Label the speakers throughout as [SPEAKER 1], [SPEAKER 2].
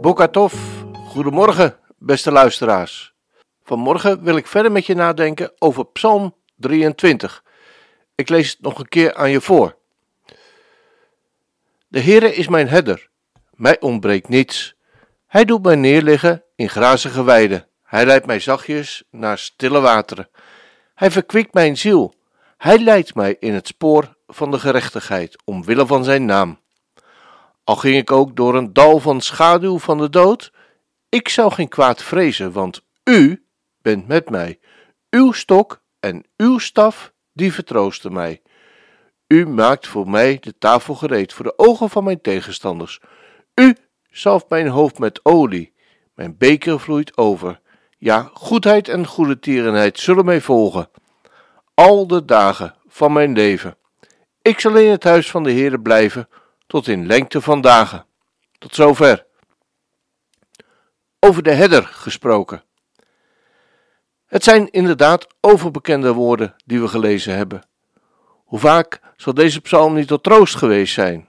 [SPEAKER 1] Bokatov, goedemorgen beste luisteraars. Vanmorgen wil ik verder met je nadenken over Psalm 23. Ik lees het nog een keer aan je voor. De Heere is mijn herder, mij ontbreekt niets. Hij doet mij neerliggen in grazige weiden. Hij leidt mij zachtjes naar stille wateren. Hij verkwikt mijn ziel. Hij leidt mij in het spoor van de gerechtigheid, omwille van zijn naam. Al ging ik ook door een dal van schaduw van de dood, ik zou geen kwaad vrezen, want u bent met mij. Uw stok en uw staf, die vertroosten mij. U maakt voor mij de tafel gereed voor de ogen van mijn tegenstanders. U zalft mijn hoofd met olie. Mijn beker vloeit over. Ja, goedheid en goede tierenheid zullen mij volgen. Al de dagen van mijn leven. Ik zal in het huis van de Heere blijven tot in lengte van dagen. Tot zover. Over de herder gesproken. Het zijn inderdaad overbekende woorden die we gelezen hebben. Hoe vaak zal deze psalm niet tot troost geweest zijn?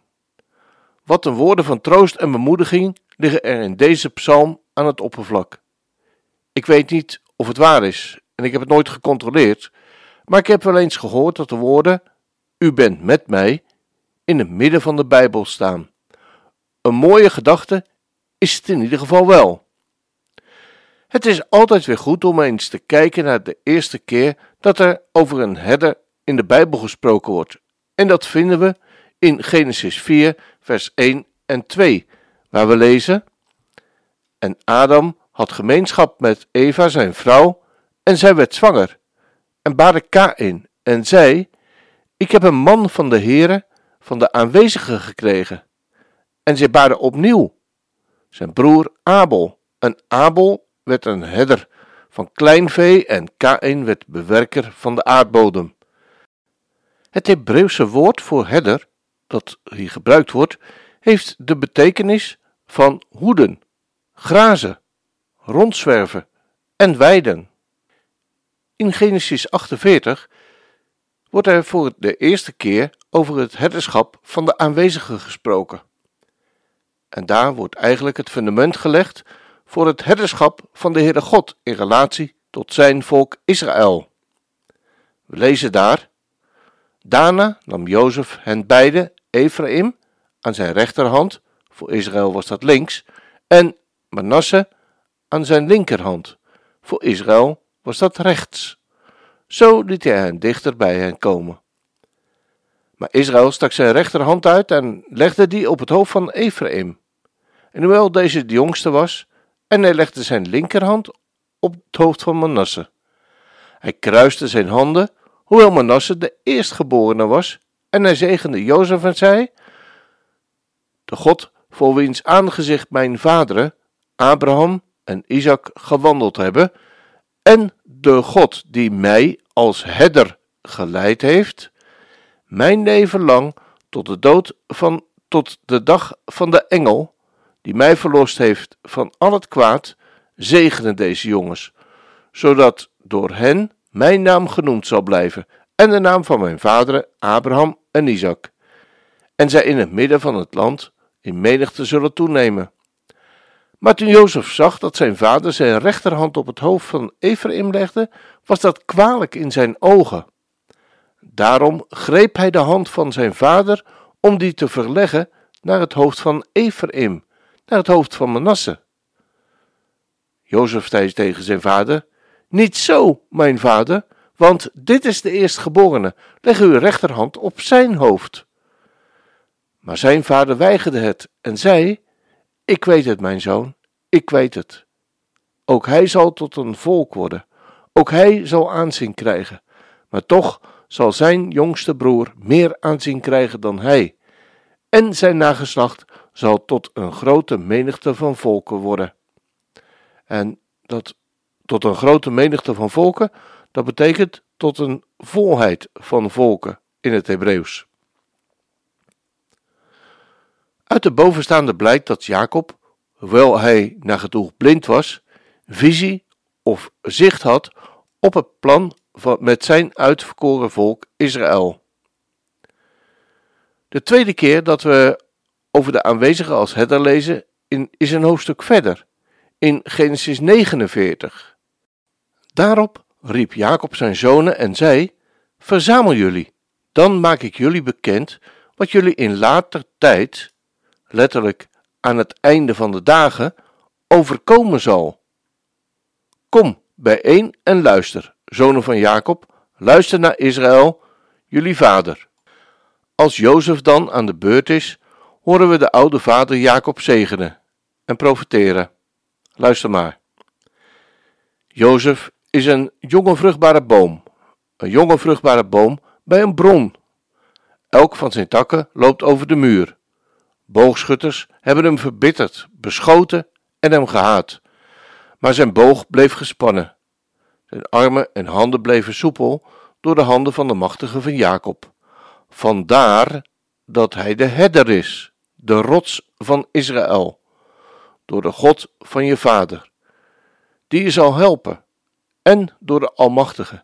[SPEAKER 1] Wat een woorden van troost en bemoediging liggen er in deze psalm aan het oppervlak. Ik weet niet of het waar is en ik heb het nooit gecontroleerd, maar ik heb wel eens gehoord dat de woorden U bent met mij in het midden van de Bijbel staan. Een mooie gedachte is het in ieder geval wel. Het is altijd weer goed om eens te kijken naar de eerste keer dat er over een herder in de Bijbel gesproken wordt. En dat vinden we in Genesis 4, vers 1 en 2, waar we lezen: En Adam had gemeenschap met Eva, zijn vrouw, en zij werd zwanger, en baarde Kain, en zei: Ik heb een man van de Heere, van de aanwezigen gekregen. En zij baarde opnieuw zijn broer Abel, en Abel werd een herder van kleinvee en Kain werd bewerker van de aardbodem. Het Hebreeuwse woord voor herder, dat hier gebruikt wordt, heeft de betekenis van hoeden, grazen, rondzwerven en weiden. In Genesis 48 wordt er voor de eerste keer over het herderschap van de aanwezigen gesproken. En daar wordt eigenlijk het fundament gelegd voor het herderschap van de Heere God in relatie tot zijn volk Israël. We lezen daar: Daarna nam Jozef hen beide, Ephraim, aan zijn rechterhand, voor Israël was dat links, en Manasse aan zijn linkerhand, voor Israël was dat rechts. Zo liet hij hen dichter bij hen komen. Maar Israël stak zijn rechterhand uit en legde die op het hoofd van Ephraim. En hoewel deze de jongste was, en hij legde zijn linkerhand op het hoofd van Manasse. Hij kruiste zijn handen, hoewel Manasse de eerstgeborene was, en hij zegende Jozef en zei: De God voor wiens aangezicht mijn vaderen, Abraham en Isaac, gewandeld hebben, en de God die mij als herder geleid heeft, mijn leven lang tot de dood van tot de dag van de engel die mij verlost heeft van al het kwaad, zegene deze jongens, zodat door hen mijn naam genoemd zal blijven en de naam van mijn vaderen Abraham en Isaac. En zij in het midden van het land in menigte zullen toenemen. Maar toen Jozef zag dat zijn vader zijn rechterhand op het hoofd van Ephraim legde, was dat kwalijk in zijn ogen. Daarom greep hij de hand van zijn vader om die te verleggen naar het hoofd van Ephraim, naar het hoofd van Manasse. Jozef zei tegen zijn vader: Niet zo, mijn vader, want dit is de eerstgeborene. Leg uw rechterhand op zijn hoofd. Maar zijn vader weigerde het en zei: Ik weet het, mijn zoon, ik weet het. Ook hij zal tot een volk worden, ook hij zal aanzien krijgen, maar toch zal zijn jongste broer meer aanzien krijgen dan hij. en zijn nageslacht zal tot een grote menigte van volken worden. En dat tot een grote menigte van volken, dat betekent tot een volheid van volken in het Hebreeuws. Uit de bovenstaande blijkt dat Jacob, hoewel hij nagenoeg blind was, visie of zicht had op het plan met zijn uitverkoren volk Israël. De tweede keer dat we over de aanwezigen als herder lezen is een hoofdstuk verder, in Genesis 49. Daarop riep Jacob zijn zonen en zei: Verzamel jullie, dan maak ik jullie bekend wat jullie in later tijd, letterlijk aan het einde van de dagen, overkomen zal. Kom bijeen en luister, zonen van Jacob, luister naar Israël, jullie vader. Als Jozef dan aan de beurt is, horen we de oude vader Jacob zegenen en profeteren. Luister maar. Jozef is een jonge vruchtbare boom, een jonge vruchtbare boom bij een bron. Elk van zijn takken loopt over de muur. Boogschutters hebben hem verbitterd, beschoten en hem gehaat. Maar zijn boog bleef gespannen. Zijn armen en handen bleven soepel door de handen van de machtige van Jacob. Vandaar dat hij de herder is, de rots van Israël, door de God van je vader, die je zal helpen, en door de Almachtige,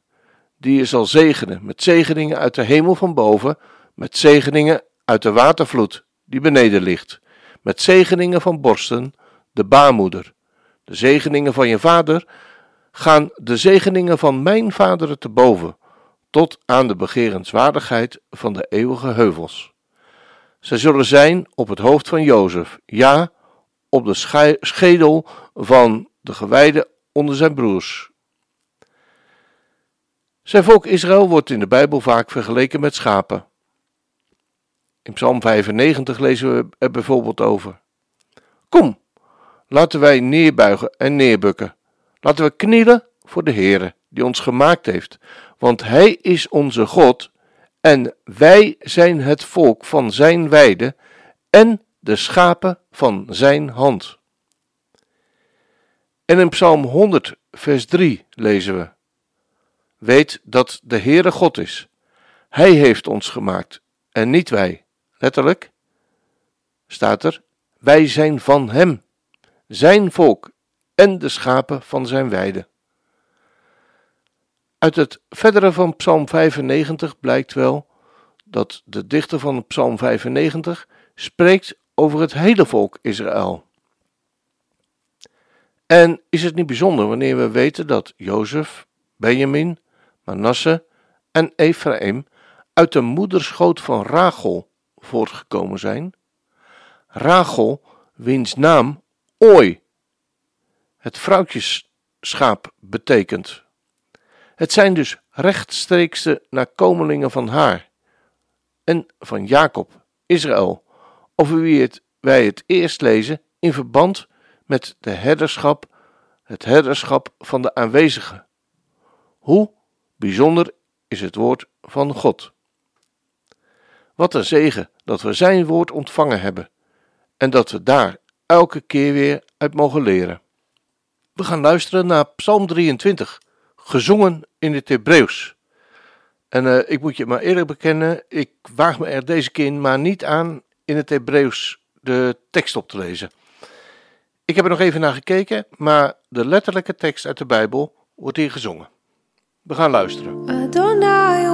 [SPEAKER 1] die je zal zegenen met zegeningen uit de hemel van boven, met zegeningen uit de watervloed die beneden ligt, met zegeningen van borsten, de baarmoeder. De zegeningen van je vader gaan de zegeningen van mijn vaderen te boven, tot aan de begerenswaardigheid van de eeuwige heuvels. Zij zullen zijn op het hoofd van Jozef, ja, op de schedel van de gewijde onder zijn broers. Zijn volk Israël wordt in de Bijbel vaak vergeleken met schapen. In Psalm 95 lezen we er bijvoorbeeld over. Kom, laten wij neerbuigen en neerbukken. Laten we knielen voor de Heere, die ons gemaakt heeft, want Hij is onze God en wij zijn het volk van Zijn weide en de schapen van Zijn hand. En in Psalm 100, vers 3 lezen we: Weet dat de Heere God is. Hij heeft ons gemaakt en niet wij. Letterlijk staat er: Wij zijn van Hem, Zijn volk en de schapen van Zijn weide. Uit het verdere van Psalm 95 blijkt wel dat de dichter van Psalm 95 spreekt over het hele volk Israël. En is het niet bijzonder wanneer we weten dat Jozef, Benjamin, Manasse en Ephraim uit de moederschoot van Rachel voortgekomen zijn? Rachel, wiens naam Oi, het vrouwtjesschaap, betekent. Het zijn dus rechtstreekse nakomelingen van haar en van Jacob, Israël, over wie het, wij het eerst lezen in verband met de herderschap, het herderschap van de aanwezigen. Hoe bijzonder is het woord van God. Wat een zegen dat we Zijn woord ontvangen hebben en dat we daar elke keer weer uit mogen leren. We gaan luisteren naar Psalm 23, gezongen in het Hebreeuws. En uh, ik moet je maar eerlijk bekennen, ik waag me er deze keer maar niet aan in het Hebreeuws de tekst op te lezen. Ik heb er nog even naar gekeken, maar de letterlijke tekst uit de Bijbel wordt hier gezongen. We gaan luisteren. Adonai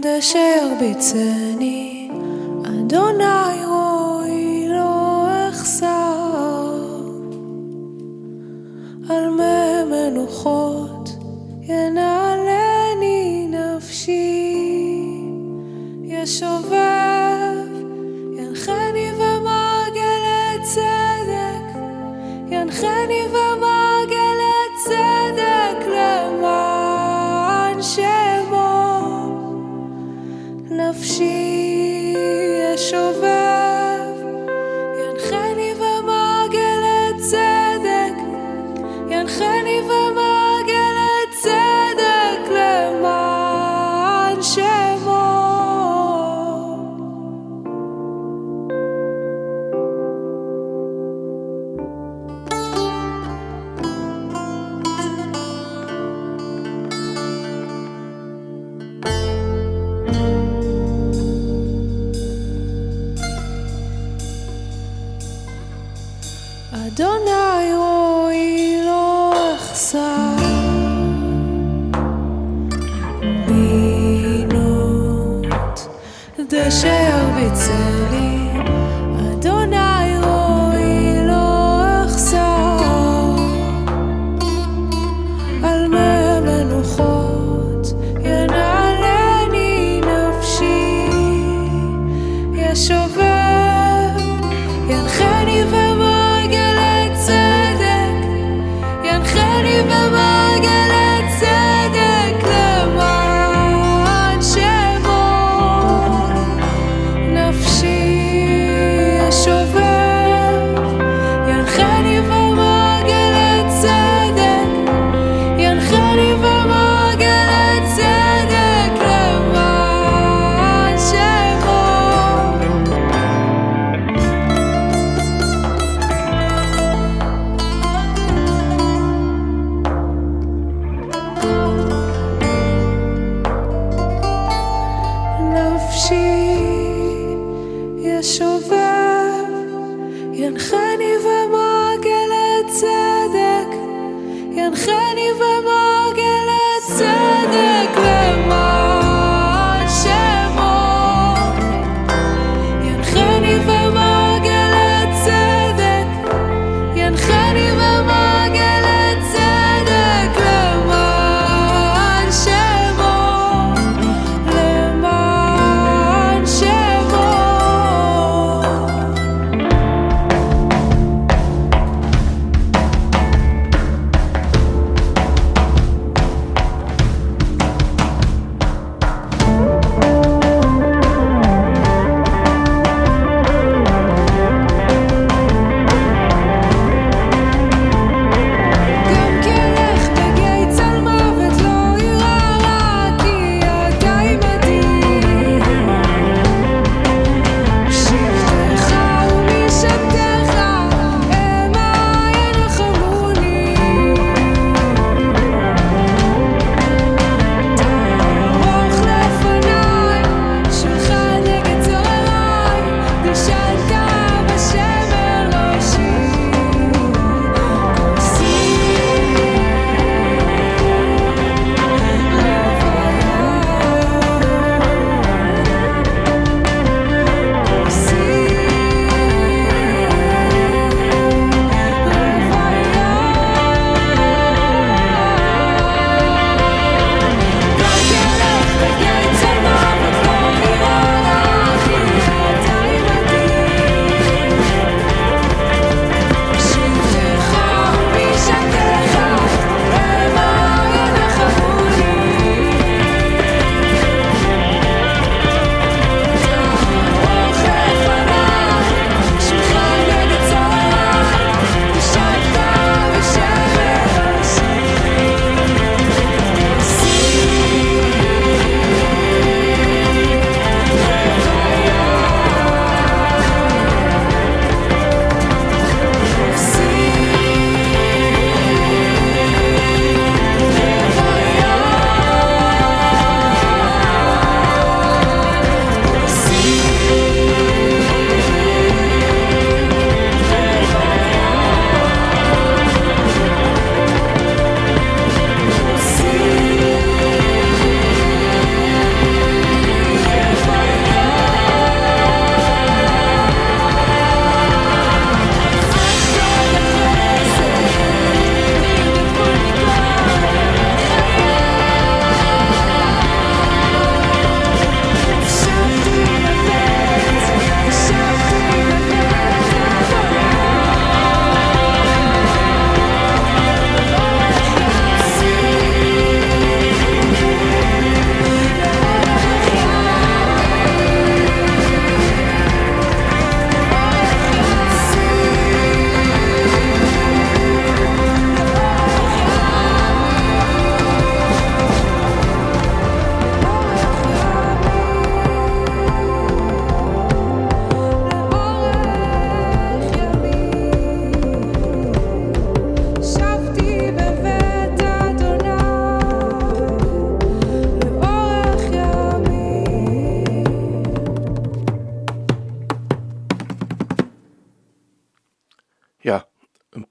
[SPEAKER 2] דשר ביצני, אדוני רואי לא אחסר. על מי מנוחות ינעלני נפשי, ישובב שובב, ינחנו ומרגל לצדק,
[SPEAKER 3] ינחנו ומרגל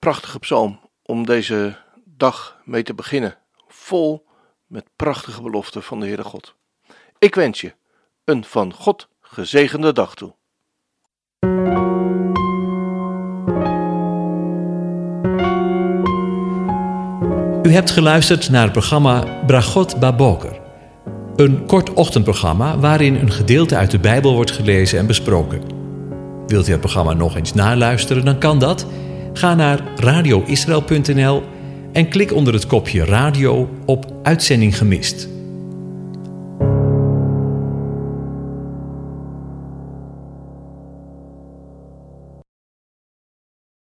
[SPEAKER 3] prachtige psalm om deze dag mee te beginnen. Vol met prachtige beloften van de Heere God. Ik wens je een van God
[SPEAKER 1] gezegende dag toe.
[SPEAKER 4] U hebt geluisterd naar het programma Bragot Baboker. Een kort ochtendprogramma waarin een gedeelte uit de Bijbel wordt gelezen en besproken. Wilt u het programma nog eens naluisteren, dan kan dat. Ga naar radioisrael.nl en klik onder het kopje radio op Uitzending gemist.